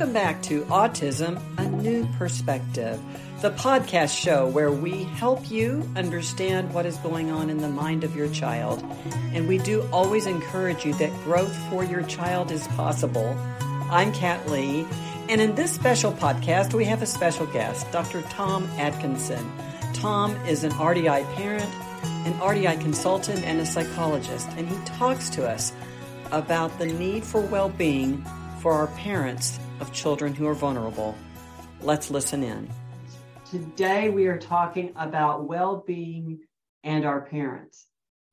Welcome back to Autism A New Perspective, the podcast show where we help you understand what is going on in the mind of your child. And we do always encourage you that growth for your child is possible. I'm Kat Lee, and in this special podcast, we have a special guest, Dr. Tom Atkinson. Tom is an RDI parent, an RDI consultant, and a psychologist, and he talks to us about the need for well being for our parents of children who are vulnerable. Let's listen in. Today, we are talking about well being and our parents.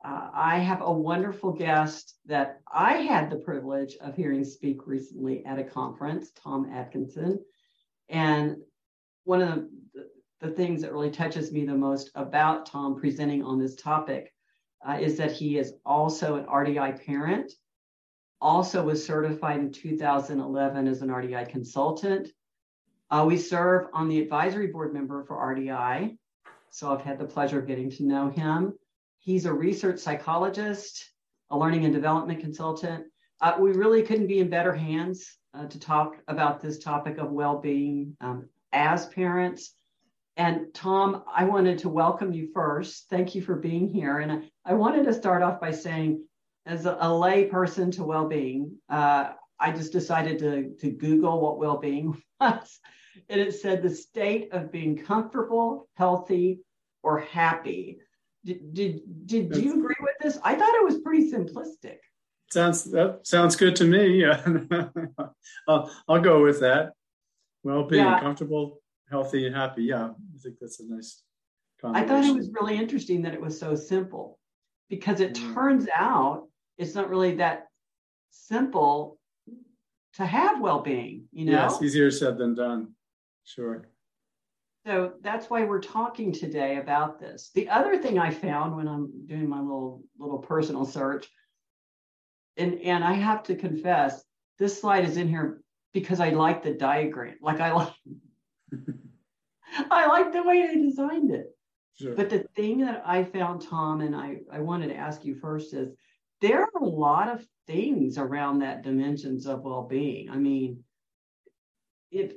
Uh, I have a wonderful guest that I had the privilege of hearing speak recently at a conference, Tom Atkinson. And one of the, the things that really touches me the most about Tom presenting on this topic uh, is that he is also an RDI parent also was certified in 2011 as an RDI consultant. Uh, we serve on the advisory board member for RDI, so I've had the pleasure of getting to know him. He's a research psychologist, a learning and development consultant. Uh, we really couldn't be in better hands uh, to talk about this topic of well being um, as parents. And Tom, I wanted to welcome you first. Thank you for being here. And I, I wanted to start off by saying as a, a lay person to well-being, uh, I just decided to, to Google what well-being was. And it said the state of being comfortable, healthy, or happy. Did, did, did you agree with this? I thought it was pretty simplistic. Sounds that sounds good to me. I'll, I'll go with that. Well-being, yeah. comfortable, healthy, and happy. Yeah, I think that's a nice. I thought it was really interesting that it was so simple, because it mm. turns out it's not really that simple to have well-being you know? Yes easier said than done. Sure. So that's why we're talking today about this. The other thing i found when i'm doing my little little personal search and and i have to confess this slide is in here because i like the diagram. Like i like i like the way they designed it. Sure. but the thing that i found tom and i i wanted to ask you first is there are a lot of things around that dimensions of well-being. I mean, if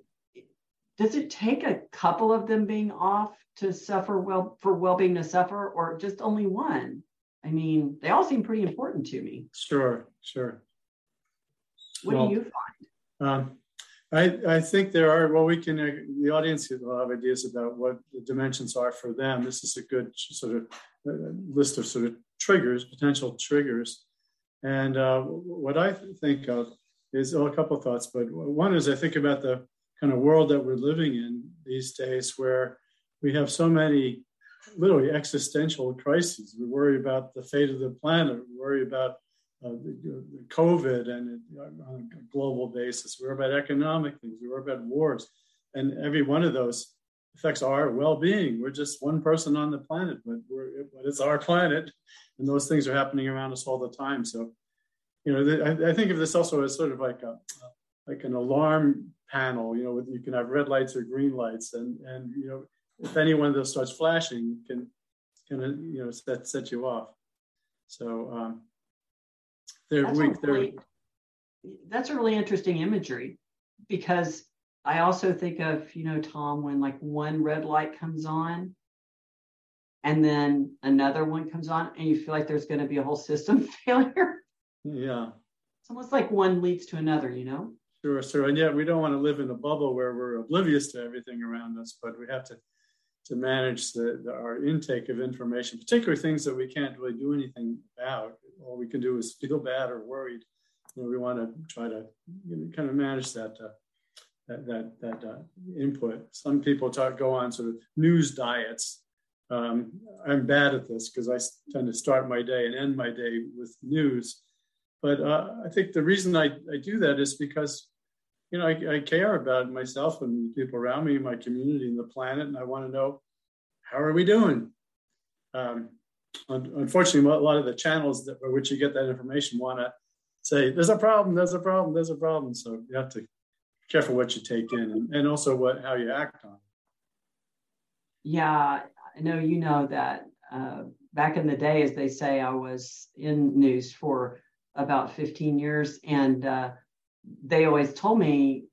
does it take a couple of them being off to suffer well for well-being to suffer, or just only one? I mean, they all seem pretty important to me. Sure, sure. What well, do you find? Um, I, I think there are, well, we can, uh, the audience lot of ideas about what the dimensions are for them. This is a good sort of uh, list of sort of triggers, potential triggers. And uh, what I think of is well, a couple of thoughts, but one is I think about the kind of world that we're living in these days where we have so many literally existential crises. We worry about the fate of the planet, we worry about uh, COVID and uh, on a global basis, we worry about economic things, we worry about wars. And every one of those affects our well-being. We're just one person on the planet, but we're but it's our planet, and those things are happening around us all the time. So, you know, I, I, think of this also as sort of like a like an alarm panel. You know, with, you can have red lights or green lights, and and you know, if any one of those starts flashing, can can you know set set you off. So um, they're that's weak. Really, that's a really interesting imagery because I also think of, you know, Tom, when like one red light comes on and then another one comes on and you feel like there's going to be a whole system failure. Yeah. It's almost like one leads to another, you know? Sure, sure. And yet we don't want to live in a bubble where we're oblivious to everything around us, but we have to to manage the, the, our intake of information, particularly things that we can't really do anything about. All we can do is feel bad or worried. You know, we want to try to you know, kind of manage that uh, that that, that uh, input. Some people talk go on sort of news diets. Um, I'm bad at this because I tend to start my day and end my day with news. But uh, I think the reason I, I do that is because, you know, I, I care about myself and people around me, my community, and the planet, and I want to know how are we doing. Um, unfortunately, a lot of the channels that by which you get that information want to say there's a problem, there's a problem, there's a problem. So you have to careful what you take in and, and also what how you act on. Yeah, I know you know that uh, back in the day, as they say, I was in news for about 15 years, and uh, they always told me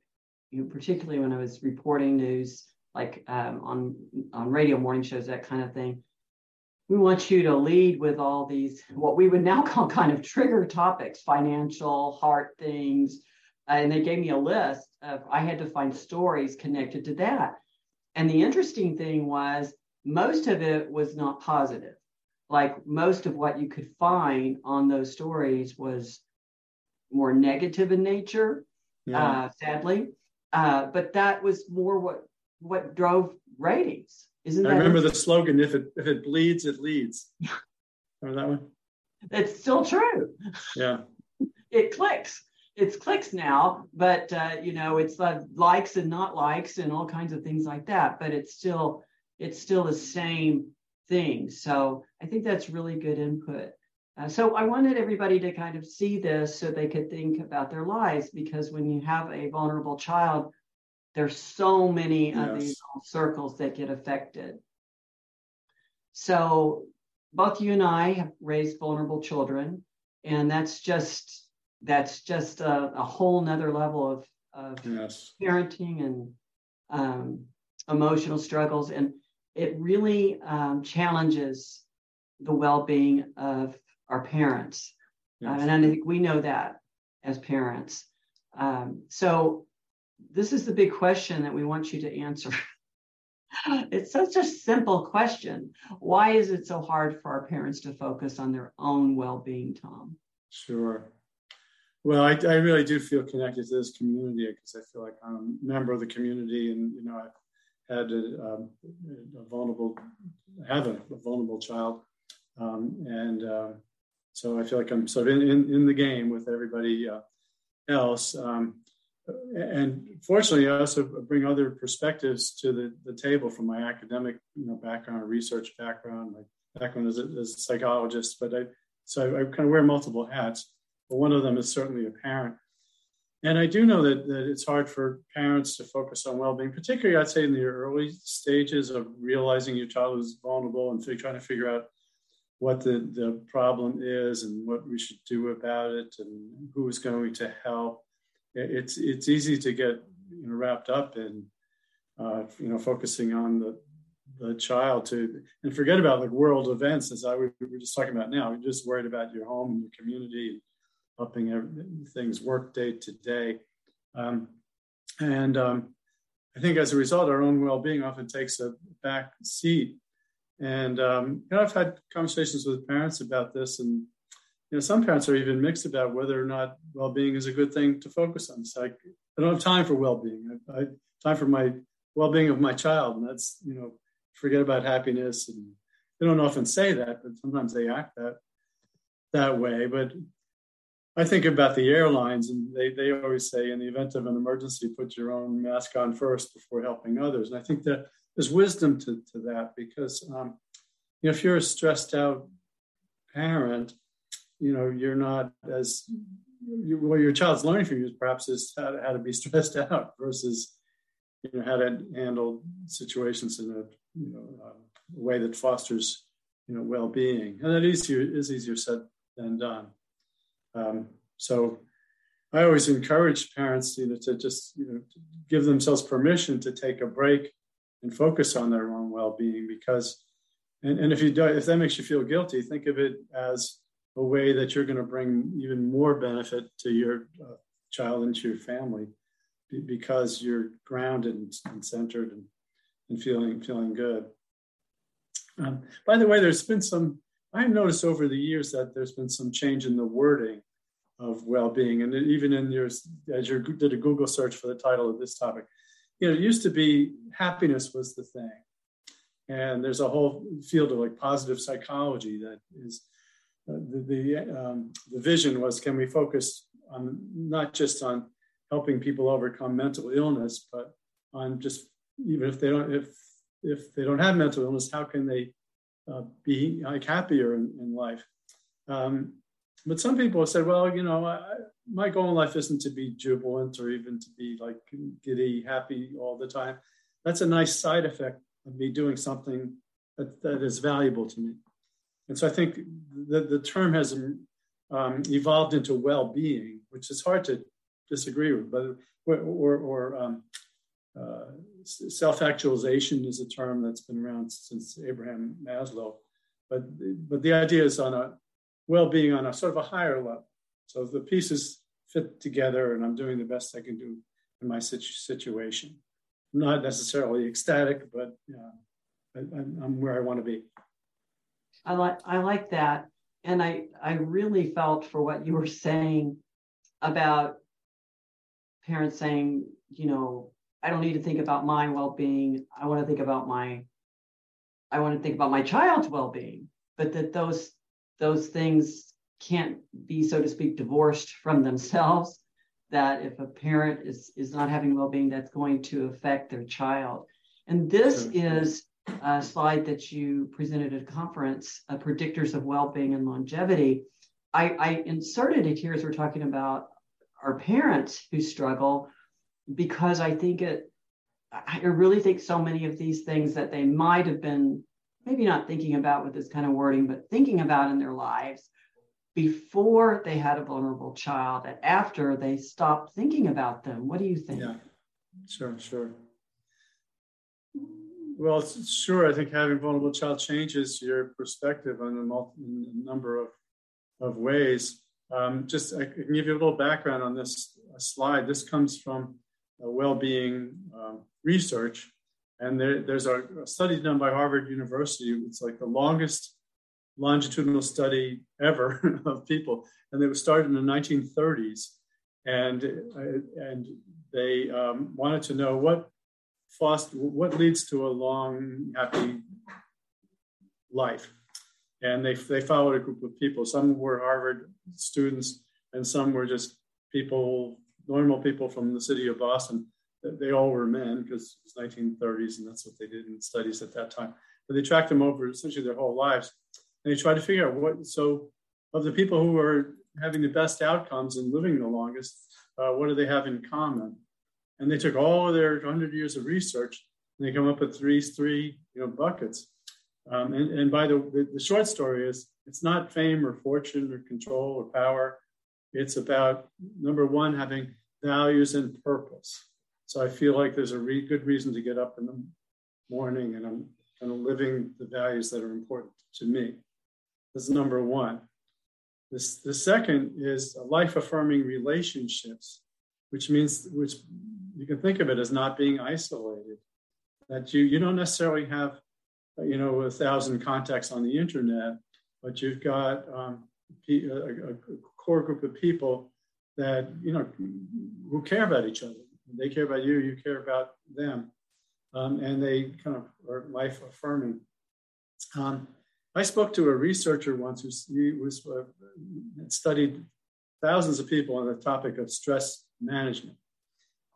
you know, particularly when I was reporting news, like um, on on radio morning shows, that kind of thing. We want you to lead with all these what we would now call kind of trigger topics, financial, heart things, and they gave me a list of I had to find stories connected to that. And the interesting thing was most of it was not positive. Like most of what you could find on those stories was more negative in nature, yeah. uh, sadly. Uh, but that was more what what drove ratings. Isn't I remember the slogan: "If it if it bleeds, it leads." remember that one? It's still true. Yeah. it clicks. It's clicks now, but uh, you know, it's uh, likes and not likes and all kinds of things like that. But it's still it's still the same thing. So I think that's really good input. Uh, so I wanted everybody to kind of see this so they could think about their lives because when you have a vulnerable child, there's so many yes. of these circles that get affected. So both you and I have raised vulnerable children, and that's just that's just a, a whole nother level of, of yes. parenting and um, emotional struggles. And it really um, challenges the well-being of our parents yes. uh, and i think we know that as parents um, so this is the big question that we want you to answer it's such a simple question why is it so hard for our parents to focus on their own well-being tom sure well I, I really do feel connected to this community because i feel like i'm a member of the community and you know i've had a, um, a vulnerable, have a, a vulnerable child. Um, and uh, so I feel like I'm sort of in, in, in the game with everybody uh, else. Um, and fortunately, I also bring other perspectives to the, the table from my academic you know, background, research background, my background as a, as a psychologist. But I, so I kind of wear multiple hats. But one of them is certainly a parent. And I do know that, that it's hard for parents to focus on well-being, particularly I'd say in the early stages of realizing your child is vulnerable and trying to figure out what the, the problem is and what we should do about it and who is going to help. It's it's easy to get you know, wrapped up in uh, you know focusing on the the child to and forget about like world events as I we were just talking about now. You're just worried about your home and your community helping things work day to day. Um, and um, I think as a result, our own well-being often takes a back seat. And um, you know, I've had conversations with parents about this, and you know, some parents are even mixed about whether or not well-being is a good thing to focus on. It's like I don't have time for well-being. I, I time for my well-being of my child, and that's you know, forget about happiness. And they don't often say that, but sometimes they act that that way. But I think about the airlines, and they, they always say, in the event of an emergency, put your own mask on first before helping others. And I think that there's wisdom to, to that because, um, you know, if you're a stressed out parent, you know, you're not as you, what your child's learning from you is perhaps is how to, how to be stressed out versus, you know, how to handle situations in a, you know, way that fosters, you know, well-being. And that easier, is easier said than done. Um, so I always encourage parents, you know, to just you know give themselves permission to take a break and focus on their own well-being because, and, and if you do, if that makes you feel guilty, think of it as a way that you're going to bring even more benefit to your uh, child and to your family because you're grounded and, and centered and, and, feeling feeling good. Um, by the way, there's been some. I've noticed over the years that there's been some change in the wording of well-being and even in your as you did a google search for the title of this topic you know it used to be happiness was the thing. And there's a whole field of like positive psychology that is uh, the the, um, the vision was can we focus on not just on helping people overcome mental illness but on just even if they don't if if they don't have mental illness how can they be like happier in, in life um, but some people said, well, you know, I, my goal in life isn't to be jubilant or even to be like giddy, happy all the time. That's a nice side effect of me doing something that, that is valuable to me. And so I think the, the term has um, evolved into well being, which is hard to disagree with, but or, or um, uh, self-actualization is a term that's been around since Abraham Maslow, but but the idea is on a well-being on a sort of a higher level. So the pieces fit together, and I'm doing the best I can do in my situ- situation. I'm not necessarily ecstatic, but yeah, I, I'm where I want to be. I like I like that, and I I really felt for what you were saying about parents saying, you know, I don't need to think about my well-being. I want to think about my I want to think about my child's well-being, but that those those things can't be, so to speak, divorced from themselves. That if a parent is is not having well-being, that's going to affect their child. And this is a slide that you presented at a conference, uh, predictors of well-being and longevity. I, I inserted it here as we're talking about our parents who struggle, because I think it. I really think so many of these things that they might have been maybe not thinking about with this kind of wording, but thinking about in their lives before they had a vulnerable child and after they stopped thinking about them. What do you think? Yeah, sure, sure. Well, sure. I think having vulnerable child changes your perspective on a, multi, number of, of ways. Um, just I can give you a little background on this slide. This comes from well-being um, research and there, there's a, a, study done by Harvard University. It's like the longest longitudinal study ever of people, and they were started in the 1930s. And and they um, wanted to know what foster what leads to a long, happy life. And they they followed a group of people. Some were Harvard students, and some were just people, normal people from the city of Boston they all were men because it was 1930s and that's what they did in studies at that time. But they tracked them over essentially their whole lives. And they tried to figure out what, so of the people who are having the best outcomes and living the longest, uh, what do they have in common? And they took all their 100 years of research and they come up with three, three you know, buckets. Um, and, and by the, the short story is it's not fame or fortune or control or power. It's about number one, having values and purpose. So I feel like there's a re- good reason to get up in the morning and I'm kind of living the values that are important to me. That's number one. This, the second is life affirming relationships, which means, which you can think of it as not being isolated, that you, you don't necessarily have, you know, a thousand contacts on the internet, but you've got um, a, a, a core group of people that, you know, who care about each other they care about you, you care about them. Um, and they kind of are life affirming. Um, I spoke to a researcher once who was, uh, studied thousands of people on the topic of stress management.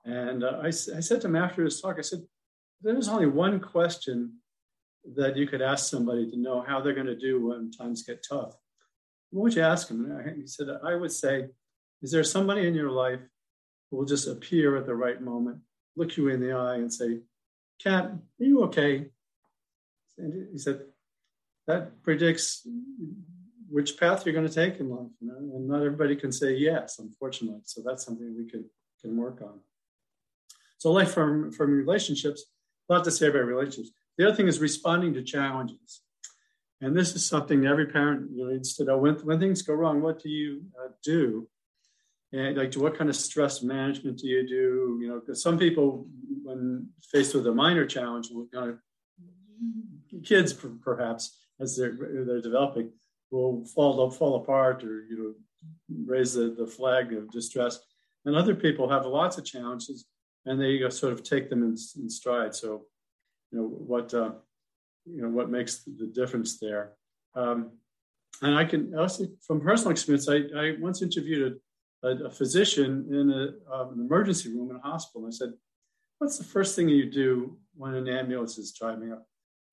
And uh, I, I said to him after his talk, I said, there's only one question that you could ask somebody to know how they're going to do when times get tough. What would you ask him? He said, I would say, is there somebody in your life who will just appear at the right moment, look you in the eye, and say, Kat, are you okay? And he said, That predicts which path you're going to take in life. You know? And not everybody can say yes, unfortunately. So that's something we can, can work on. So, life from, from relationships, a lot to say about relationships. The other thing is responding to challenges. And this is something every parent you know, needs to know. When, when things go wrong, what do you uh, do? and like what kind of stress management do you do you know because some people when faced with a minor challenge will kind of kids perhaps as they're they're developing will fall fall apart or you know raise the, the flag of distress and other people have lots of challenges and they sort of take them in, in stride so you know what uh, you know what makes the difference there um, and i can also from personal experience i, I once interviewed a, a physician in a, um, an emergency room in a hospital. And I said, What's the first thing you do when an ambulance is driving up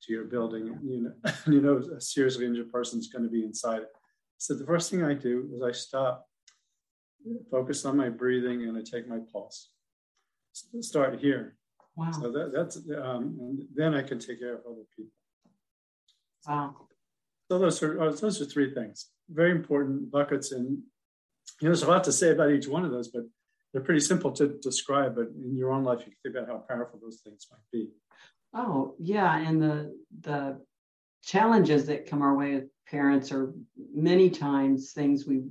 to your building and you know, you know a seriously injured person is going to be inside it? I said, The first thing I do is I stop, focus on my breathing, and I take my pulse. Start here. Wow. So that, that's, um, and then I can take care of other people. Wow. So those are, uh, those are three things. Very important buckets and you know, there's a lot to say about each one of those, but they're pretty simple to describe, but in your own life, you can think about how powerful those things might be. Oh yeah, and the the challenges that come our way with parents are many times things we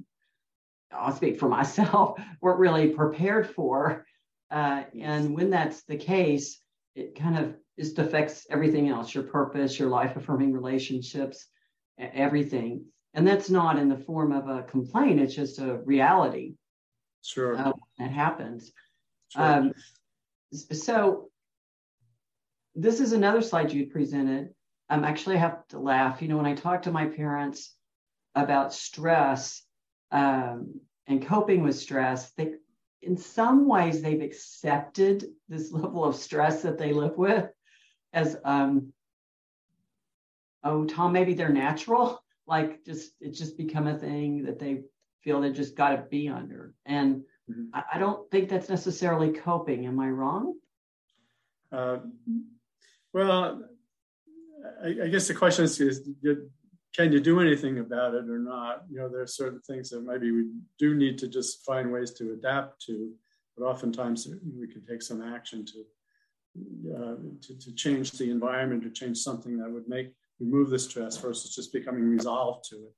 I'll speak for myself, weren't really prepared for. Uh, and when that's the case, it kind of just affects everything else your purpose, your life affirming relationships, everything. And that's not in the form of a complaint, it's just a reality. Sure. Uh, that happens. Sure. Um, so, this is another slide you presented. Um, actually, I have to laugh. You know, when I talk to my parents about stress, um, and coping with stress, they, in some ways, they've accepted this level of stress that they live with as, um, oh, Tom, maybe they're natural. Like, just it's just become a thing that they feel they just got to be under. And mm-hmm. I, I, don't think that's necessarily coping. Am I wrong? Uh, well, I, I, guess the question is, is can you do anything about it or not? You know, there are certain things that maybe we do need to just find ways to adapt to, but oftentimes we can take some action to uh, to, to, change the environment or change something that would make remove the stress versus just becoming resolved to it.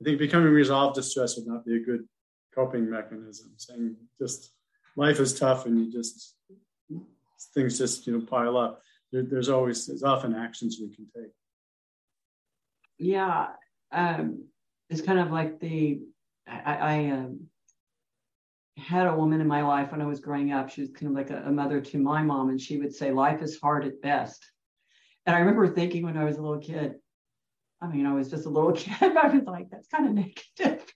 I think becoming resolved to stress would not be a good coping mechanism. Saying just life is tough and you just things just you know pile up. There, there's always there's often actions we can take yeah, um, it's kind of like the I, I um, had a woman in my life when I was growing up. She was kind of like a, a, mother to my mom, and she would say, "Life is hard at best." And I remember thinking when I was a little kid, I mean, I was just a little kid, but I was like, "That's kind of negative."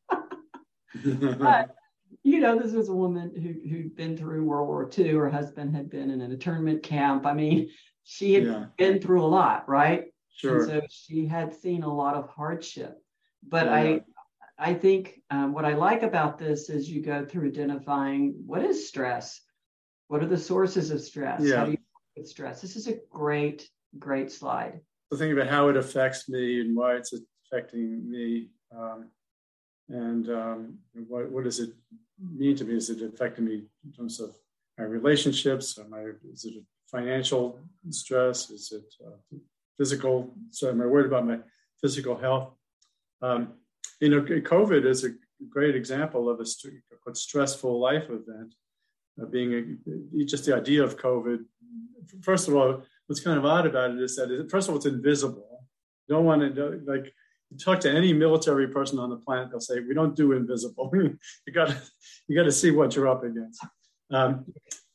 but you know, this was a woman who who'd been through World War II. Her husband had been in an internment camp. I mean, she had yeah. been through a lot, right? Sure. And so she had seen a lot of hardship. But yeah. I I think um, what I like about this is you go through identifying what is stress, what are the sources of stress, yeah. how do you with stress. This is a great, great slide. So think about how it affects me and why it's affecting me, um, and um, what what does it mean to me? Is it affecting me in terms of my relationships? Am I, is it financial stress? Is it uh, physical. So am I'm worried about my physical health. Um, you know, COVID is a great example of a, st- stressful life event. Uh, being a, just the idea of COVID. First of all, what's kind of odd about it is that first of all, it's invisible. You don't want to like talk to any military person on the planet, they'll say we don't do invisible. you got to you got to see what you're up against. Um,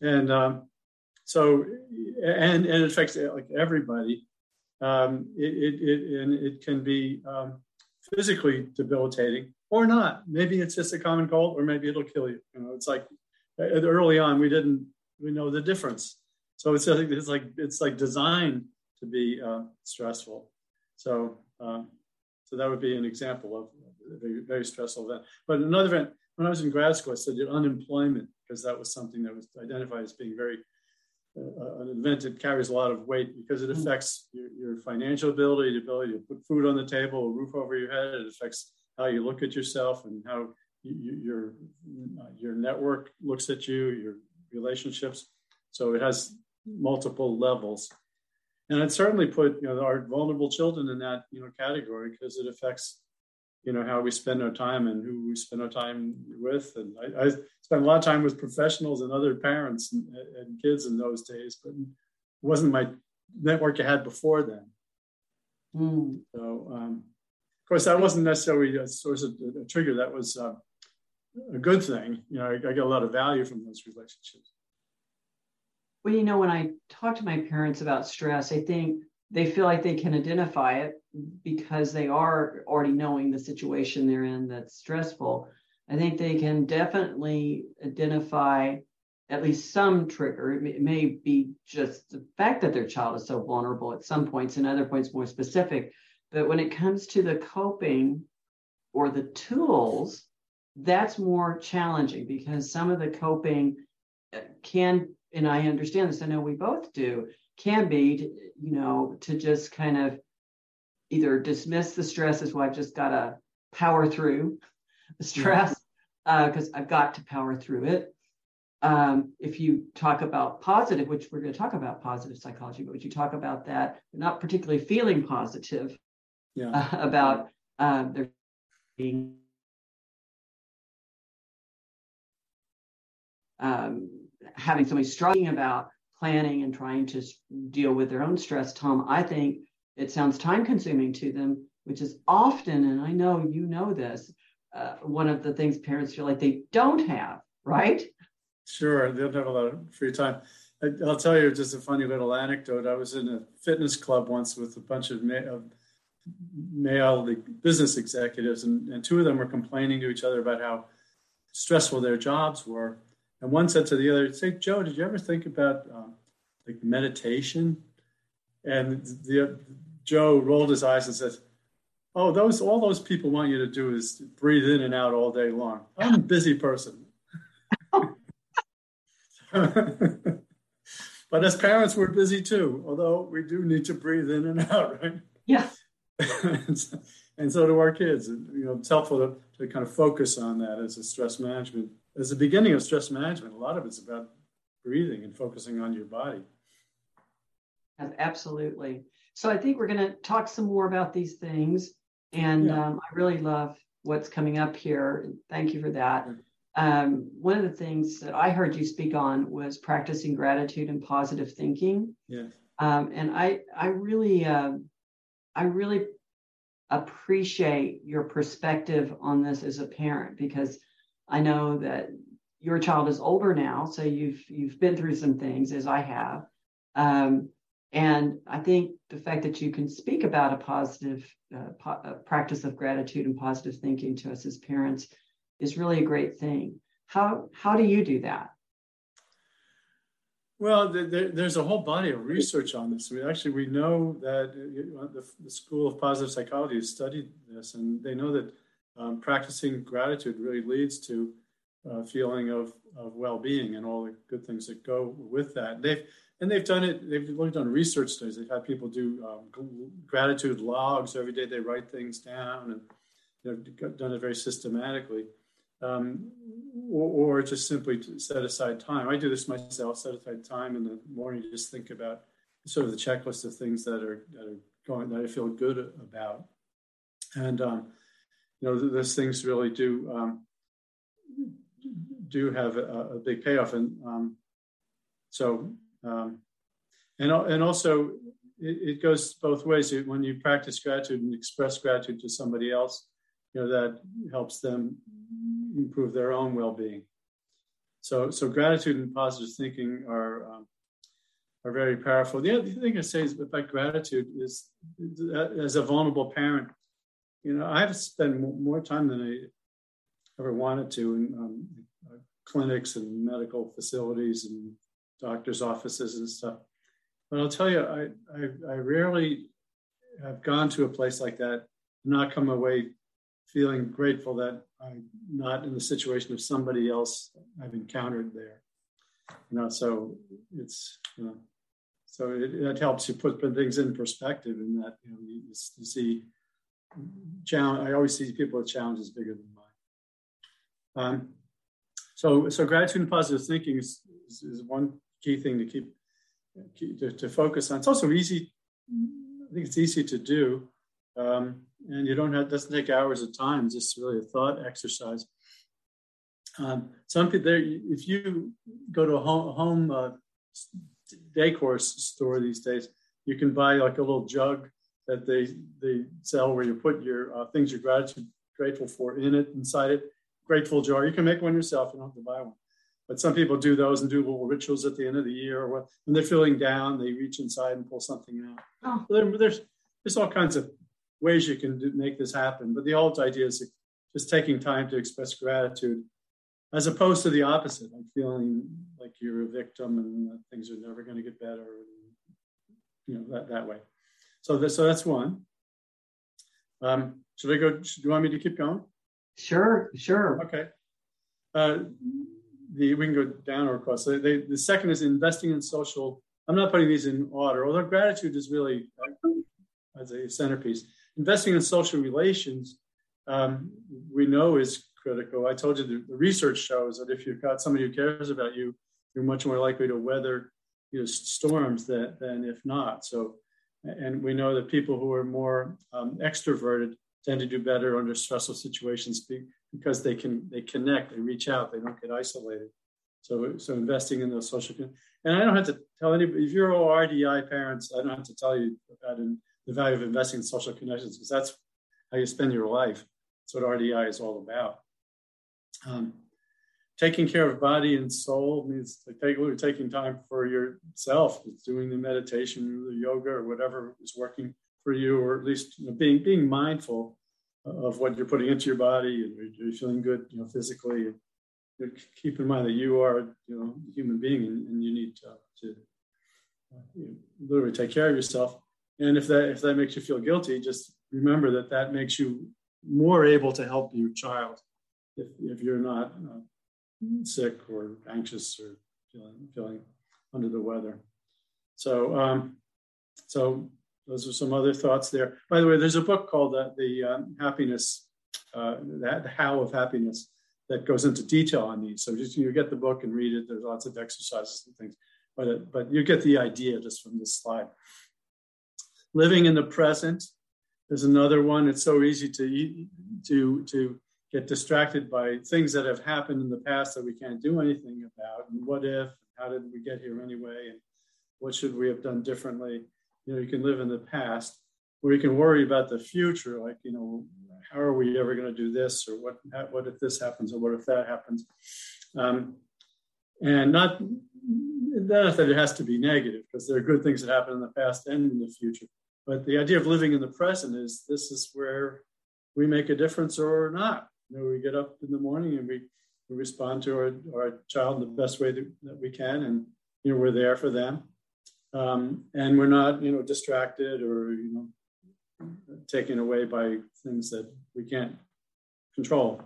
and um, so and and it affects like everybody um, it, it, it, and it can be um, physically debilitating or not. Maybe it's just a common cold, or maybe it'll kill you. You know, it's like uh, early on we didn't we know the difference. So it's it's like it's like designed to be uh, stressful. So um, so that would be an example of a very, very stressful event. But another event when I was in grad school, I studied unemployment because that was something that was identified as being very uh, an event that carries a lot of weight because it mm. affects your, your, financial ability, the ability to put food on the table, a roof over your head. It affects how you look at yourself and how you, your your network looks at you, your relationships. So it has multiple levels, and I'd certainly put you know our vulnerable children in that you know category because it affects you know how we spend our time and who we spend our time with. And i, I spent a lot of time with professionals and other parents and, and, kids in those days but it wasn't my network i had before then. Mm. so um, of course that wasn't necessarily a source of a trigger. That was uh, a good thing. You know I, I got a lot of value from those relationships. Well you know when i talk to my parents about stress i think they feel like they can identify it because they are already knowing the situation they're in that's stressful. I think they can definitely identify at least some trigger. It may, be just the fact that their child is so vulnerable at some points and other points more specific. But when it comes to the coping or the tools, that's more challenging because some of the coping can, and I understand this, I know we both do, can be, you know, to just kind of either dismiss the stress as well, I've just got to power through the stress because uh, I've got to power through it. um, if you talk about positive, which we're going to talk about positive psychology, but would you talk about that, not particularly feeling positive yeah. uh, about uh, their being um, having somebody struggling about planning and trying to deal with their own stress, Tom, I think it sounds time consuming to them, which is often, and I know you know this, uh, one of the things parents feel like they don't have, right? Sure, they don't have a lot of free time. I, will tell you just a funny little anecdote. I was in a fitness club once with a bunch of, of male business executives, and, and two of them were complaining to each other about how stressful their jobs were. And one said to the other, "Say, Joe, did you ever think about um, like meditation?" And the Joe rolled his eyes and said, "Oh, those all those people want you to do is breathe in and out all day long. I'm a busy person." but as parents, we're busy too, although we do need to breathe in and out, right? Yeah. and, so, and, so, do our kids. You know, it's helpful to, to kind of focus on that as a stress management. As the beginning of stress management, a lot of it's about breathing and focusing on your body. Absolutely. So I think we're going to talk some more about these things. And yeah. um, I really love what's coming up here. Thank you for that. Um, one of the things that I heard you speak on was practicing gratitude and positive thinking. Yes. Um, and I, I really, uh, I really appreciate your perspective on this as a parent because I know that your child is older now, so you've you've been through some things as I have, um, and I think the fact that you can speak about a positive uh, po- a practice of gratitude and positive thinking to us as parents is really a great thing. How how do you do that? Well, there's a whole body of research on this. We actually we know that uh, the, the School of Positive Psychology has studied this, and they know that um, practicing gratitude really leads to a feeling of, of well-being and all the good things that go with that. They've and they've done it. They've looked done research studies. They've had people do um, gratitude logs every day. They write things down and know, done it very systematically um, or, or, just simply set aside time. I do this myself, set aside time in the morning to just think about sort of the checklist of things that are, that are going, that I feel good about. And, um, you know, those things really do, um, do have a, a, big payoff. And um, so, um, and, and also it, it goes both ways. When you practice gratitude and express gratitude to somebody else, you know, that helps them improve their own well-being. So, so gratitude and positive thinking are um, are very powerful. The other thing I say is about gratitude is, as a vulnerable parent, you know, I have spent more time than I ever wanted to in um, clinics and medical facilities and doctors' offices and stuff. But I'll tell you, I, I, I rarely have gone to a place like that and not come away feeling grateful that I'm not in the situation of somebody else I've encountered there. You know, so it's you know, so it, it helps you put, put things in perspective. In that you know, you, you see, challenge. I always see people with challenges bigger than mine. Um, so, so gratitude and positive thinking is, is, is one key thing to keep, keep to, to, focus on. It's also easy. I think it's easy to do. Um, and you don't have doesn't take hours of time. It's just really a thought exercise. Um, some people, if you go to a home, home uh, decor store these days, you can buy like a little jug that they they sell where you put your uh, things you're gratitude grateful for in it inside it. Grateful jar. You can make one yourself. You don't have to buy one. But some people do those and do little rituals at the end of the year, or what, when they're feeling down, they reach inside and pull something out. Oh. There, there's there's all kinds of ways you can do, make this happen. But the old idea is just taking time to express gratitude, as opposed to the opposite, like feeling like you're a victim and things are never going to get better, and, you know, that, that way. So, this, so that's one. Um, should I go? Do you want me to keep going? Sure, sure. Okay. Uh, the we can go down or across. So they, the second is investing in social. I'm not putting these in order, although gratitude is really uh, as a centerpiece investing in social relations, um, we know is critical. I told you the, the research shows that if you've got somebody who cares about you, you're much more likely to weather you know, storms than, than if not. So, and we know that people who are more um, extroverted tend to do better under stressful situations because they can they connect, they reach out, they don't get isolated. So, so investing in those social, and I don't have to tell anybody if you're all RDI parents, I don't have to tell you about the value of investing in social connections because that's how you spend your life. That's what RDI is all about. Um, taking care of body and soul means take, taking time for yourself, it's doing the meditation, or the yoga, or whatever is working for you, or at least you know, being being mindful of what you're putting into your body and you're, feeling good, you know, physically keep in mind that you are, you know, a human being and, and you need to, to you know, literally take care of yourself. And if that if that makes you feel guilty, just remember that that makes you more able to help your child if, if you're not uh, sick or anxious or feeling, feeling under the weather. So, um, so those are some other thoughts there. By the way, there's a book called uh, the um, Happiness, uh, the, the How of Happiness that goes into detail on these. So just you get the book and read it. There's lots of exercises and things, but it, uh, but you get the idea just from this slide. Living in the present is another one. It's so easy to to to get distracted by things that have happened in the past that we can't do anything about. And what if? How did we get here anyway? And what should we have done differently? You know, you can live in the past, or you can worry about the future, like you know, how are we ever going to do this or what what if this happens or what if that happens um, and not not that it has to be negative because there are good things that happen in the past and in the future but the idea of living in the present is this is where we make a difference or not you know we get up in the morning and we, we respond to our, our child the best way that, that we can and you know we're there for them um, and we're not you know distracted or you know taken away by things that we can't control.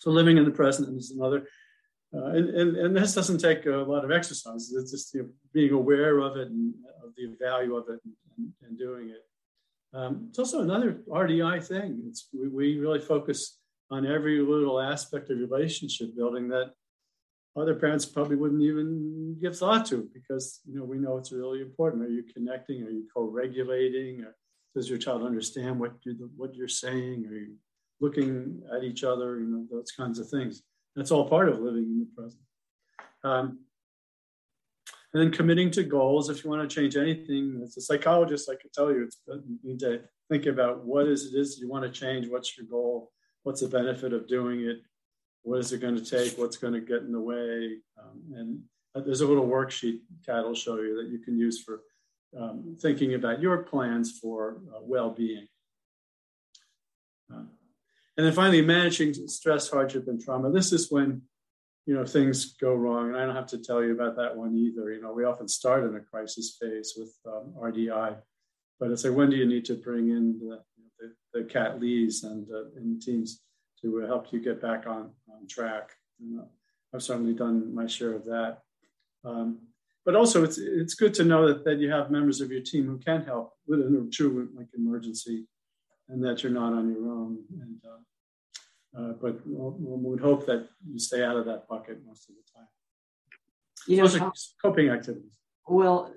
So living in the present is another, uh, and, and, and this doesn't take a lot of exercise. It's just you know, being aware of it and of the value of it and, and, and doing it. Um, it's also another RDI thing. It's, we, we really focus on every little aspect of relationship building that other parents probably wouldn't even give thought to because you know we know it's really important. Are you connecting? Are you co-regulating? Or does your child understand what you what you're saying? Are you looking at each other? You know those kinds of things. That's all part of living in the present. Um, and then committing to goals. If you want to change anything, as a psychologist, I can tell you, it's you need to think about what is it is you want to change. What's your goal? What's the benefit of doing it? what is it going to take, what's going to get in the way. Um, and there's a little worksheet Kat will show you that you can use for um, thinking about your plans for uh, well-being. Uh, and then finally, managing stress, hardship, and trauma. This is when you know things go wrong, and I don't have to tell you about that one either. You know, we often start in a crisis phase with um, RDI, but it's like when do you need to bring in the, the, the Kat Lees and, uh, and teams to help you get back on, on track. Uh, I've certainly done my share of that. Um, but also, it's it's good to know that, that you have members of your team who can help with a true like emergency, and that you're not on your own. And uh, uh, but we'll, we would hope that you stay out of that bucket most of the time. You know, how, coping activities. Well,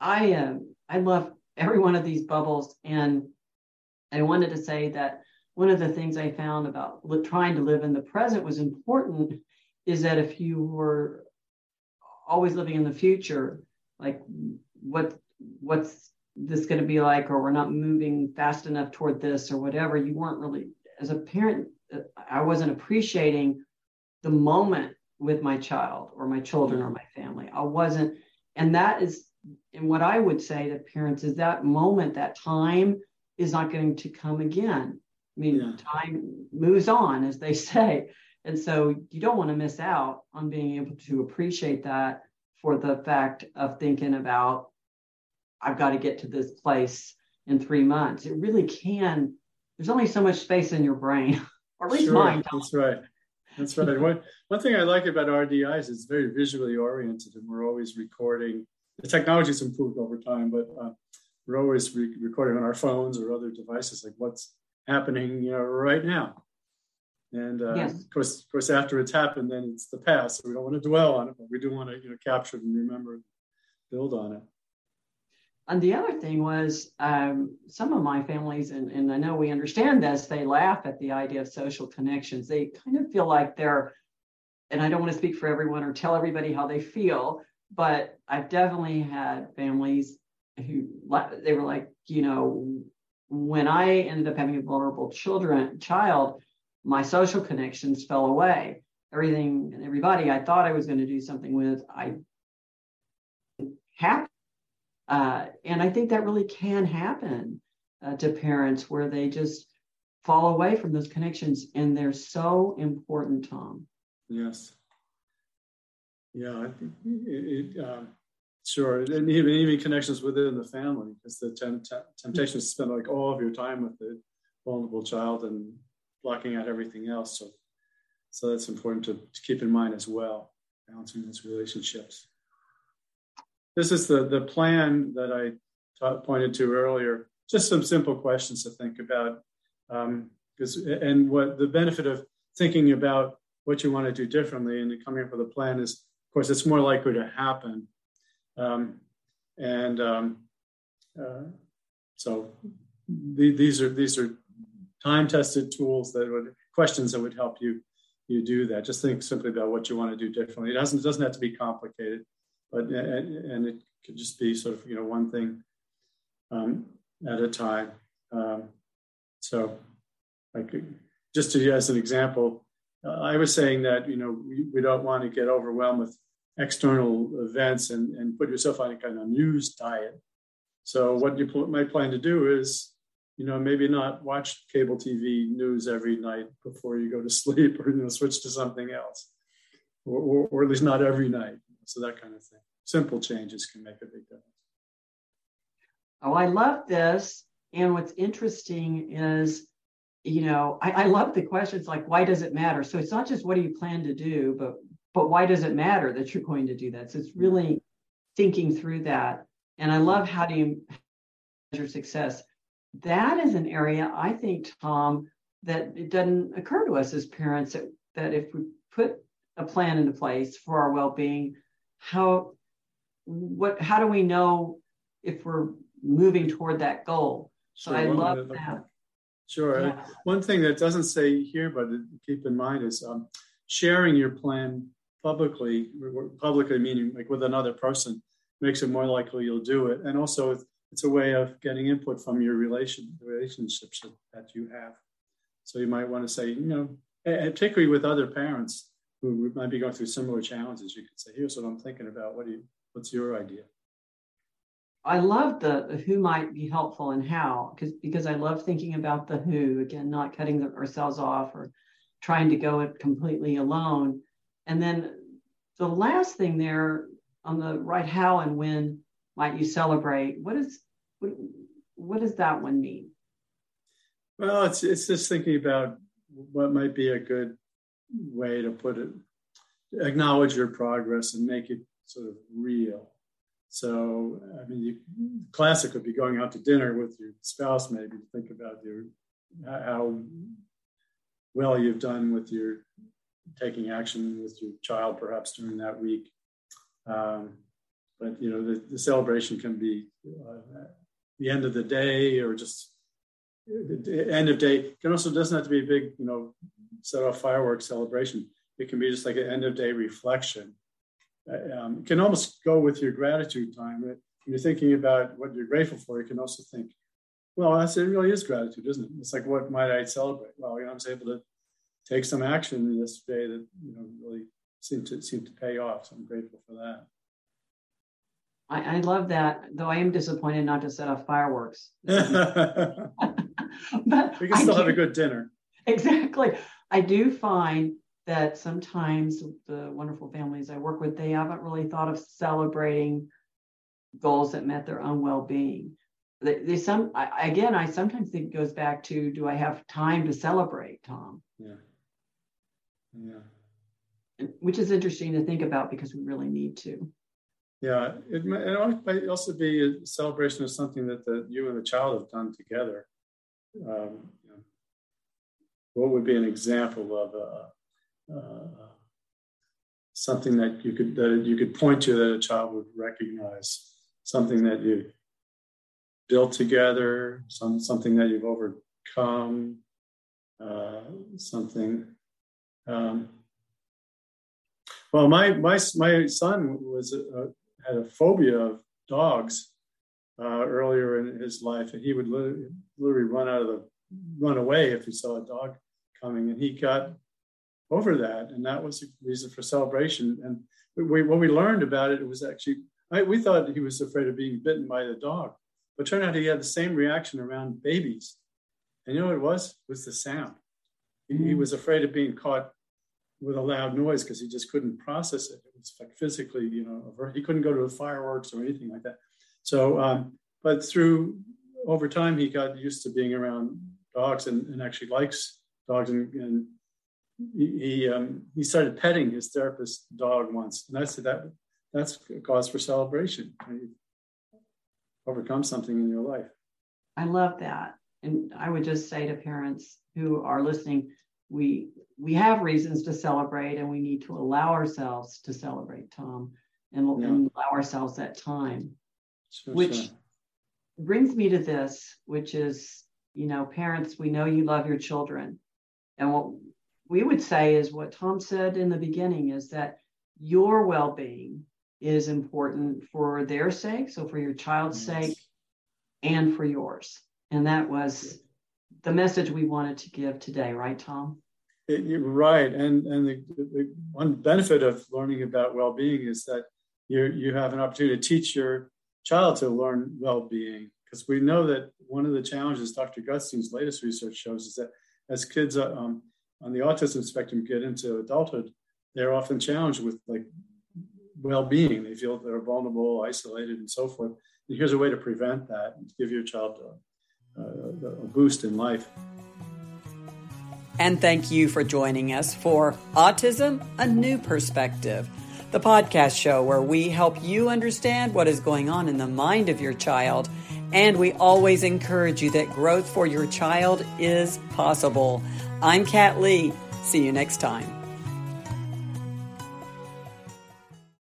I uh, I love every one of these bubbles, and I wanted to say that one of the things I found about trying to live in the present was important is that if you were always living in the future, like what what's this going to be like, or we're not moving fast enough toward this, or whatever, you weren't really as a parent. I wasn't appreciating the moment with my child or my children or mm-hmm. my family. I wasn't, and that is, and what I would say to parents is that moment, that time is not going to come again. I mean, yeah. time moves on, as they say. And so you don't want to miss out on being able to appreciate that for the fact of thinking about, I've got to get to this place in three months. It really can. There's only so much space in your brain, or least sure, mine. That's right. That's right. one, one thing I like about RDIs is it's very visually oriented, and we're always recording. The technology's improved over time, but uh, we're always re- recording on our phones or other devices, like what's happening, you know, right now. And uh, yes. of course, of course, after it's happened, then it's the past. So we don't want to dwell on it, but we do want to, you know, capture it and remember, build on it. And the other thing was um, some of my families, and, and I know we understand this, they laugh at the idea of social connections. They kind of feel like they're, and I don't want to speak for everyone or tell everybody how they feel, but I've definitely had families who they were like, you know, when I ended up having a vulnerable children child, my social connections fell away. Everything and everybody I thought I was going to do something with, I happened. Uh, and I think that really can happen uh, to parents where they just fall away from those connections, and they're so important, Tom. Yes. Yeah, I think it, it um, sure, and even even connections within the family, because the temp- temptation is to spend like all of your time with the vulnerable child and blocking out everything else. So, so that's important to, to keep in mind as well, balancing those relationships. This is the the plan that I pointed to earlier. Just some simple questions to think about, because um, and what the benefit of thinking about what you want to do differently and coming up with a plan is, of course, it's more likely to happen um, and um, uh, so the, these are these are time tested tools that would questions that would help you you do that. Just think simply about what you want to do differently. It doesn't it doesn't have to be complicated, but and, and it could just be sort of you know one thing um, at a time. Um, so, like just to as an example, uh, I was saying that you know we, we don't want to get overwhelmed with external events and, and put yourself on a kind of news diet. So what you pl- might plan to do is, you know, maybe not watch cable TV news every night before you go to sleep, or you know, switch to something else, or, or, or at least not every night. So that kind of thing. Simple changes can make a big difference. Oh, I love this. And what's interesting is, you know, I, I love the questions like, why does it matter? So it's not just what do you plan to do, but but why does it matter that you're going to do that? So it's really thinking through that. And I love how do you measure success. That is an area I think, Tom, that it doesn't occur to us as parents that, that if we put a plan into place for our well-being, how what how do we know if we're moving toward that goal? So sure, I love that. Sure. Yeah. One thing that doesn't say here, but keep in mind is um, sharing your plan publicly, publicly meaning like with another person, makes it more likely you'll do it. And also, it's a way of getting input from your relation relationships that you have. So you might want to say, you know, particularly with other parents who might be going through similar challenges, you could say, "Here's what I'm thinking about. What do you? What's your idea?" I love the who might be helpful and how because because I love thinking about the who again, not cutting the, ourselves off or trying to go it completely alone and then the last thing there on the right, how and when might you celebrate? What is what, what does that one mean? Well, it's it's just thinking about what might be a good way to put it. Acknowledge your progress and make it sort of real. So, I mean, you, classic would be going out to dinner with your spouse, maybe to think about your how well you've done with your taking action with your child perhaps during that week. Um, but you know, the, the celebration can be uh, the end of the day or just the end of day. It also doesn't have to be a big, you know, set off fireworks celebration. It can be just like an end of day reflection. Um, it can almost go with your gratitude time. When you're thinking about what you're grateful for, you can also think, well, that's, it really is gratitude, isn't it? It's like, what might I celebrate? Well, you know, I was able to take some action yesterday that you know really seemed to seem to pay off. So I'm grateful for that. I, I love that, though I am disappointed not to set off fireworks. but we can still have a good dinner. Exactly. I do find that sometimes the wonderful families I work with, they haven't really thought of celebrating goals that met their own well-being. They, they some I, again, I sometimes think it goes back to, do I have time to celebrate, Tom? Yeah. Yeah. Which is interesting to think about because we really need to. Yeah, it, it might also be a celebration of something that the, you and the child have done together. Um, what would be an example of a, uh, something that you could that you could point to that a child would recognize, something that you built together, some something that you've overcome, uh, something. Um, well, my my my son was a, had a phobia of dogs uh, earlier in his life, and he would literally, literally run out of the run away if he saw a dog coming, and he got over that, and that was a reason for celebration. And we, what we learned about it, it was actually I, we thought he was afraid of being bitten by the dog, but turned out he had the same reaction around babies. And you know what it was? It was the sound. He, he was afraid of being caught with a loud noise because he just couldn't process it. It was like physically, you know, he couldn't go to the fireworks or anything like that. So, um, but through over time, he got used to being around dogs and, and actually likes dogs. And, and he um, he started petting his therapist's dog once, and I said that that's a cause for celebration. You overcome something in your life. I love that, and I would just say to parents who are listening, we we have reasons to celebrate, and we need to allow ourselves to celebrate, Tom, and, yeah. and allow ourselves that time Sure, which sure. brings me to this, which is, you know, parents, we know you love your children. And what we would say is what Tom said in the beginning is that your well being is important for their sake, so for your child's yes. sake and for yours. And that was the message we wanted to give today, right, Tom? It, you're right. And, and the, the one benefit of learning about well being is that you, you have an opportunity to teach your child to learn well-being because we know that one of the challenges dr gutstein's latest research shows is that as kids uh, um, on the autism spectrum get into adulthood they're often challenged with like well-being they feel they're vulnerable isolated and so forth and here's a way to prevent that and give your child a, a, a boost in life and thank you for joining us for autism a new perspective the podcast show where we help you understand what is going on in the mind of your child. And we always encourage you that growth for your child is possible. I'm Kat Lee. See you next time.